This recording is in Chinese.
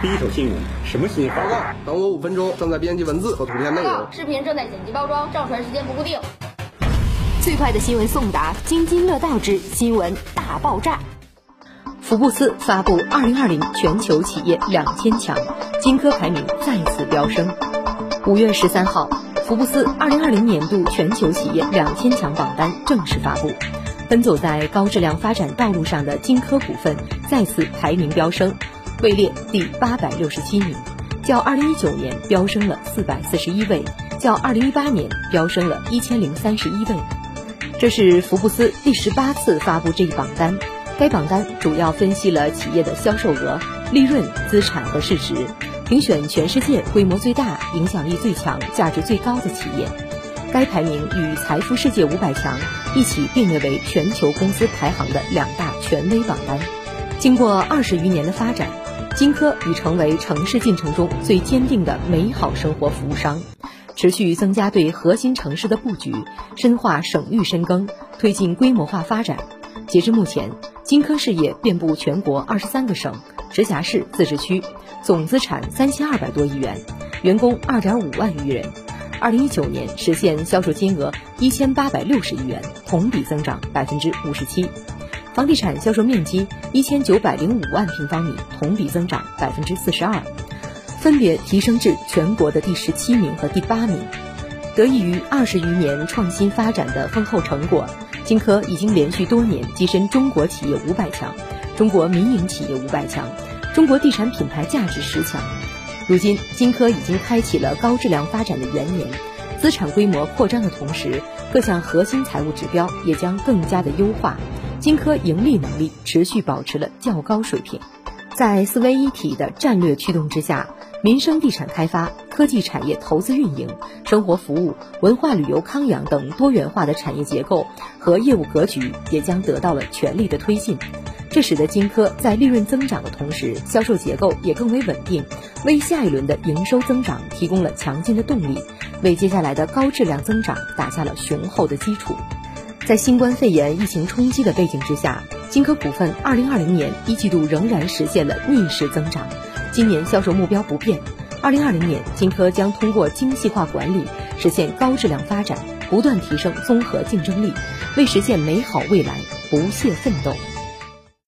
第一手新闻，什么新闻？报告，等我五分钟，正在编辑文字和图片内容。视频正在剪辑包装，上传时间不固定。最快的新闻送达，津津乐道之新闻大爆炸。福布斯发布二零二零全球企业两千强，金科排名再次飙升。五月十三号，福布斯二零二零年度全球企业两千强榜单正式发布。奔走在高质量发展道路上的金科股份再次排名飙升，位列第八百六十七名，较二零一九年飙升了四百四十一位，较二零一八年飙升了一千零三十一位。这是福布斯第十八次发布这一榜单。该榜单主要分析了企业的销售额、利润、资产和市值，评选全世界规模最大、影响力最强、价值最高的企业。该排名与财富世界五百强一起并列为全球公司排行的两大权威榜单。经过二十余年的发展，金科已成为城市进程中最坚定的美好生活服务商，持续增加对核心城市的布局，深化省域深耕，推进规模化发展。截至目前，金科事业遍布全国二十三个省、直辖市、自治区，总资产三千二百多亿元，员工二点五万余人。二零一九年实现销售金额一千八百六十亿元，同比增长百分之五十七；房地产销售面积一千九百零五万平方米，同比增长百分之四十二，分别提升至全国的第十七名和第八名。得益于二十余年创新发展的丰厚成果。金科已经连续多年跻身中国企业五百强、中国民营企业五百强、中国地产品牌价值十强。如今，金科已经开启了高质量发展的元年，资产规模扩张的同时，各项核心财务指标也将更加的优化。金科盈利能力持续保持了较高水平。在四位一体的战略驱动之下，民生地产开发。科技产业投资运营、生活服务、文化旅游康养等多元化的产业结构和业务格局也将得到了全力的推进，这使得金科在利润增长的同时，销售结构也更为稳定，为下一轮的营收增长提供了强劲的动力，为接下来的高质量增长打下了雄厚的基础。在新冠肺炎疫情冲击的背景之下，金科股份二零二零年一季度仍然实现了逆势增长，今年销售目标不变。二零二零年，金科将通过精细化管理，实现高质量发展，不断提升综合竞争力，为实现美好未来不懈奋斗。